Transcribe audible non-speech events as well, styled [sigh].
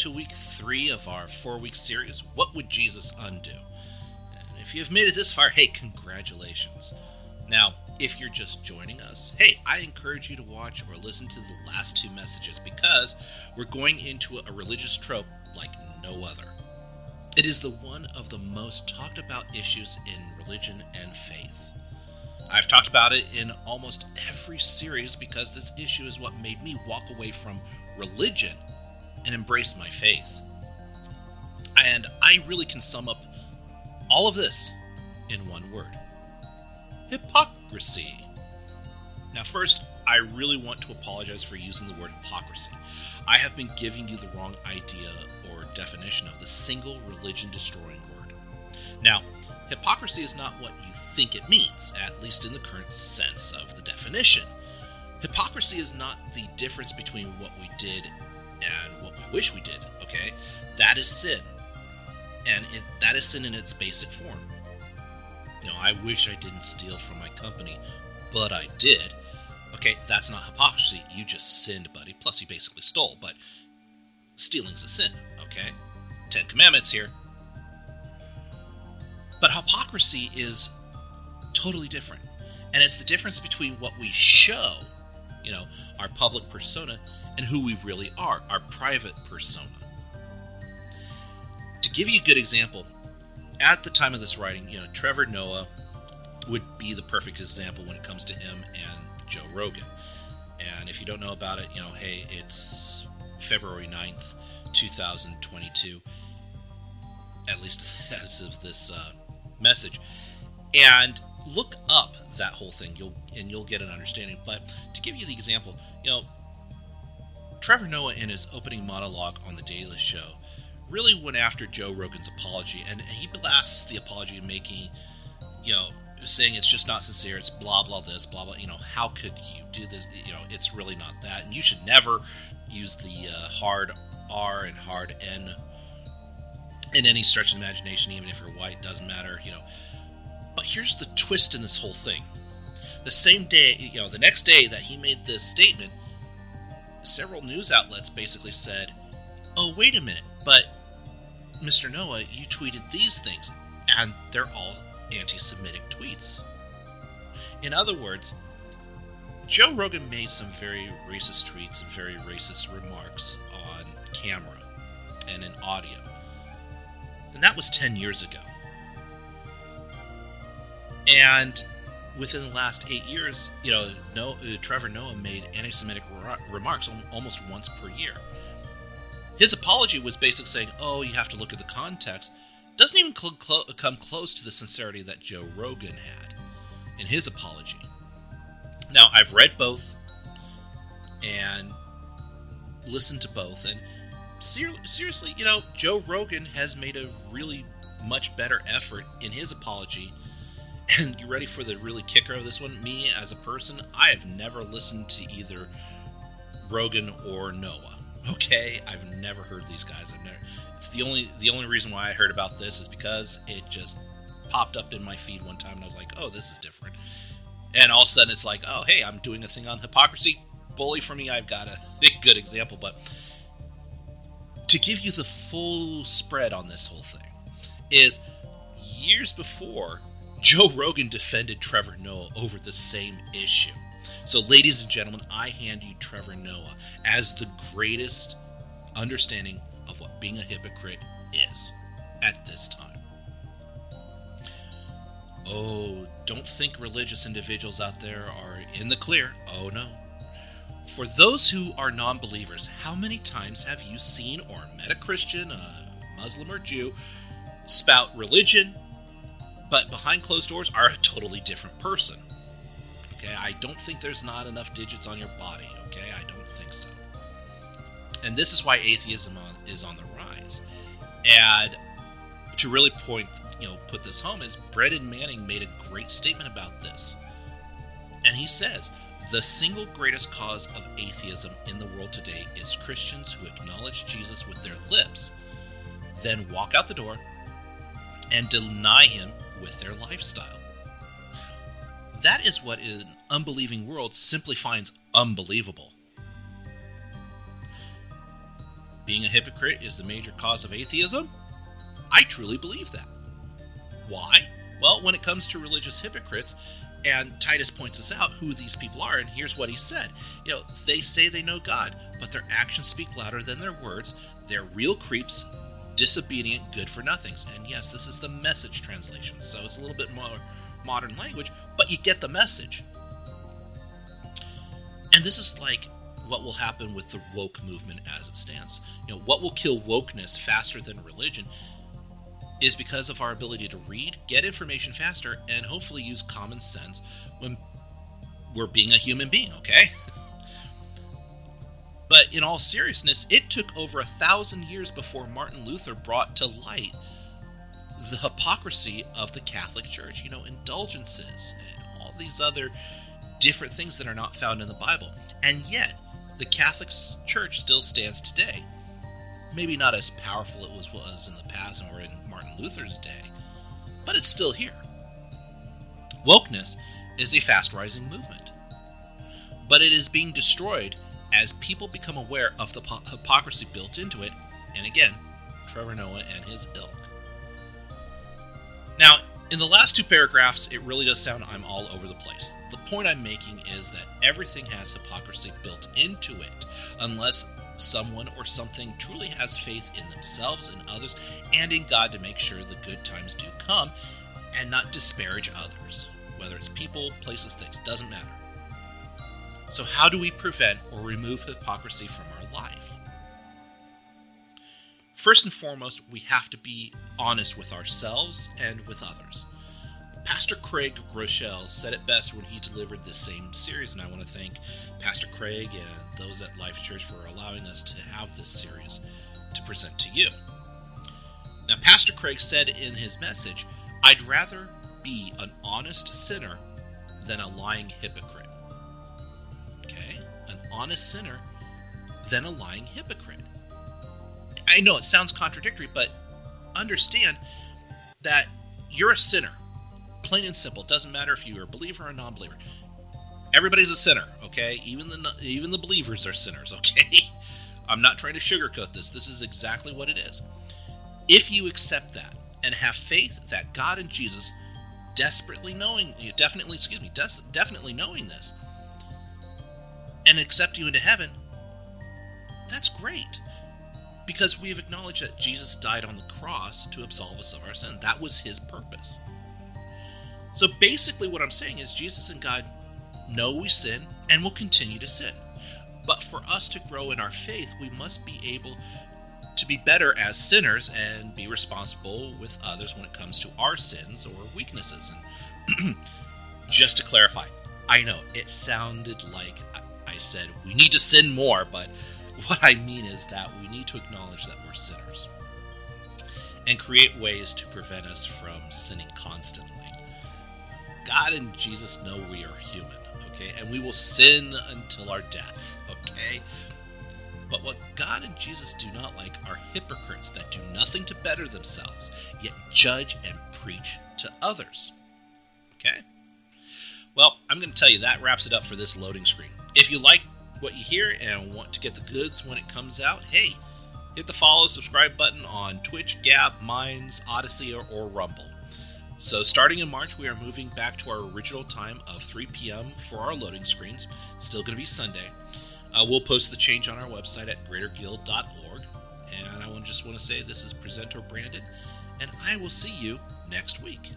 to week three of our four week series, What Would Jesus Undo? And if you've made it this far, hey, congratulations. Now, if you're just joining us, hey, I encourage you to watch or listen to the last two messages because we're going into a religious trope like no other. It is the one of the most talked about issues in religion and faith. I've talked about it in almost every series because this issue is what made me walk away from religion and embrace my faith. And I really can sum up all of this in one word hypocrisy. Now, first, I really want to apologize for using the word hypocrisy. I have been giving you the wrong idea or definition of the single religion destroying word. Now, hypocrisy is not what you think it means, at least in the current sense of the definition. Hypocrisy is not the difference between what we did and what we wish we did, okay? That is sin. And it, that is sin in its basic form. You know, I wish I didn't steal from my company, but I did. Okay, that's not hypocrisy. You just sinned, buddy. Plus, you basically stole, but stealing's a sin, okay? Ten Commandments here. But hypocrisy is totally different. And it's the difference between what we show, you know, our public persona, and who we really are, our private persona. To give you a good example, at the time of this writing, you know, Trevor Noah would be the perfect example when it comes to him and Joe Rogan. And if you don't know about it, you know, hey, it's February 9th, 2022, at least [laughs] as of this uh, message. And look up that whole thing, you'll and you'll get an understanding. But to give you the example, you know, Trevor Noah in his opening monologue on the Daily Show really went after Joe Rogan's apology, and he blasts the apology making, you know, saying it's just not sincere. It's blah blah this, blah blah. You know, how could you do this? You know, it's really not that, and you should never use the uh, hard R and hard N in any stretch of imagination, even if you're white. Doesn't matter. You know. But here's the twist in this whole thing. The same day, you know, the next day that he made this statement, several news outlets basically said, "Oh, wait a minute, but Mr. Noah, you tweeted these things, and they're all anti Semitic tweets. In other words, Joe Rogan made some very racist tweets and very racist remarks on camera and in audio. And that was 10 years ago. And within the last eight years, you know, no, uh, Trevor Noah made anti Semitic remarks almost once per year. His apology was basically saying, "Oh, you have to look at the context." Doesn't even cl- cl- come close to the sincerity that Joe Rogan had in his apology. Now, I've read both and listened to both, and ser- seriously, you know, Joe Rogan has made a really much better effort in his apology. And [clears throat] you ready for the really kicker of this one? Me as a person, I have never listened to either Rogan or Noah. Okay, I've never heard these guys. I've never. It's the only the only reason why I heard about this is because it just popped up in my feed one time, and I was like, oh, this is different. And all of a sudden, it's like, oh, hey, I'm doing a thing on hypocrisy. Bully for me, I've got a [laughs] good example, but to give you the full spread on this whole thing is years before Joe Rogan defended Trevor Noah over the same issue. So, ladies and gentlemen, I hand you Trevor Noah as the greatest understanding of what being a hypocrite is at this time. Oh, don't think religious individuals out there are in the clear. Oh no. For those who are non believers, how many times have you seen or met a Christian, a Muslim, or Jew spout religion, but behind closed doors are a totally different person? Okay, I don't think there's not enough digits on your body. Okay, I don't think so. And this is why atheism on, is on the rise. And to really point, you know, put this home is Brennan Manning made a great statement about this. And he says, the single greatest cause of atheism in the world today is Christians who acknowledge Jesus with their lips, then walk out the door and deny him with their lifestyle. That is what an unbelieving world simply finds unbelievable. being a hypocrite is the major cause of atheism? I truly believe that. Why? Well, when it comes to religious hypocrites, and Titus points us out who these people are, and here's what he said. You know, they say they know God, but their actions speak louder than their words. They're real creeps, disobedient, good for nothings. And yes, this is the message translation, so it's a little bit more modern language, but you get the message. And this is like what will happen with the woke movement as it stands. You know, what will kill wokeness faster than religion is because of our ability to read, get information faster, and hopefully use common sense when we're being a human being, okay? [laughs] but in all seriousness, it took over a thousand years before Martin Luther brought to light the hypocrisy of the Catholic Church, you know, indulgences and all these other different things that are not found in the Bible. And yet, the Catholic Church still stands today. Maybe not as powerful it was, was in the past or in Martin Luther's day, but it's still here. Wokeness is a fast rising movement, but it is being destroyed as people become aware of the hypocrisy built into it, and again, Trevor Noah and his ilk. Now, in the last two paragraphs, it really does sound I'm all over the place. The point I'm making is that everything has hypocrisy built into it, unless someone or something truly has faith in themselves and others and in God to make sure the good times do come and not disparage others. Whether it's people, places, things, doesn't matter. So, how do we prevent or remove hypocrisy from our life? First and foremost, we have to be honest with ourselves and with others. Pastor Craig Groeschel said it best when he delivered this same series, and I want to thank Pastor Craig and those at Life Church for allowing us to have this series to present to you. Now, Pastor Craig said in his message, I'd rather be an honest sinner than a lying hypocrite. Honest sinner than a lying hypocrite. I know it sounds contradictory, but understand that you're a sinner Plain and simple. It doesn't matter if you're a believer or a non-believer. Everybody's a sinner, okay? Even the even the believers are sinners, [laughs] okay? I'm not trying to sugarcoat this. This is exactly what it is. If you accept that and have faith that God and Jesus desperately knowing definitely excuse me des- definitely knowing this and accept you into heaven that's great because we have acknowledged that Jesus died on the cross to absolve us of our sin that was his purpose so basically, what I'm saying is Jesus and God know we sin and will continue to sin. But for us to grow in our faith, we must be able to be better as sinners and be responsible with others when it comes to our sins or weaknesses. And [clears throat] just to clarify, I know it sounded like I said we need to sin more, but what I mean is that we need to acknowledge that we're sinners and create ways to prevent us from sinning constantly. God and Jesus know we are human, okay? And we will sin until our death, okay? But what God and Jesus do not like are hypocrites that do nothing to better themselves, yet judge and preach to others. Okay? Well, I'm going to tell you that wraps it up for this loading screen. If you like what you hear and want to get the goods when it comes out, hey, hit the follow, subscribe button on Twitch, Gab, Minds, Odysee, or, or Rumble. So, starting in March, we are moving back to our original time of 3 p.m. for our loading screens. Still going to be Sunday. Uh, we'll post the change on our website at greaterguild.org. And I just want to say this is Presenter Brandon, and I will see you next week.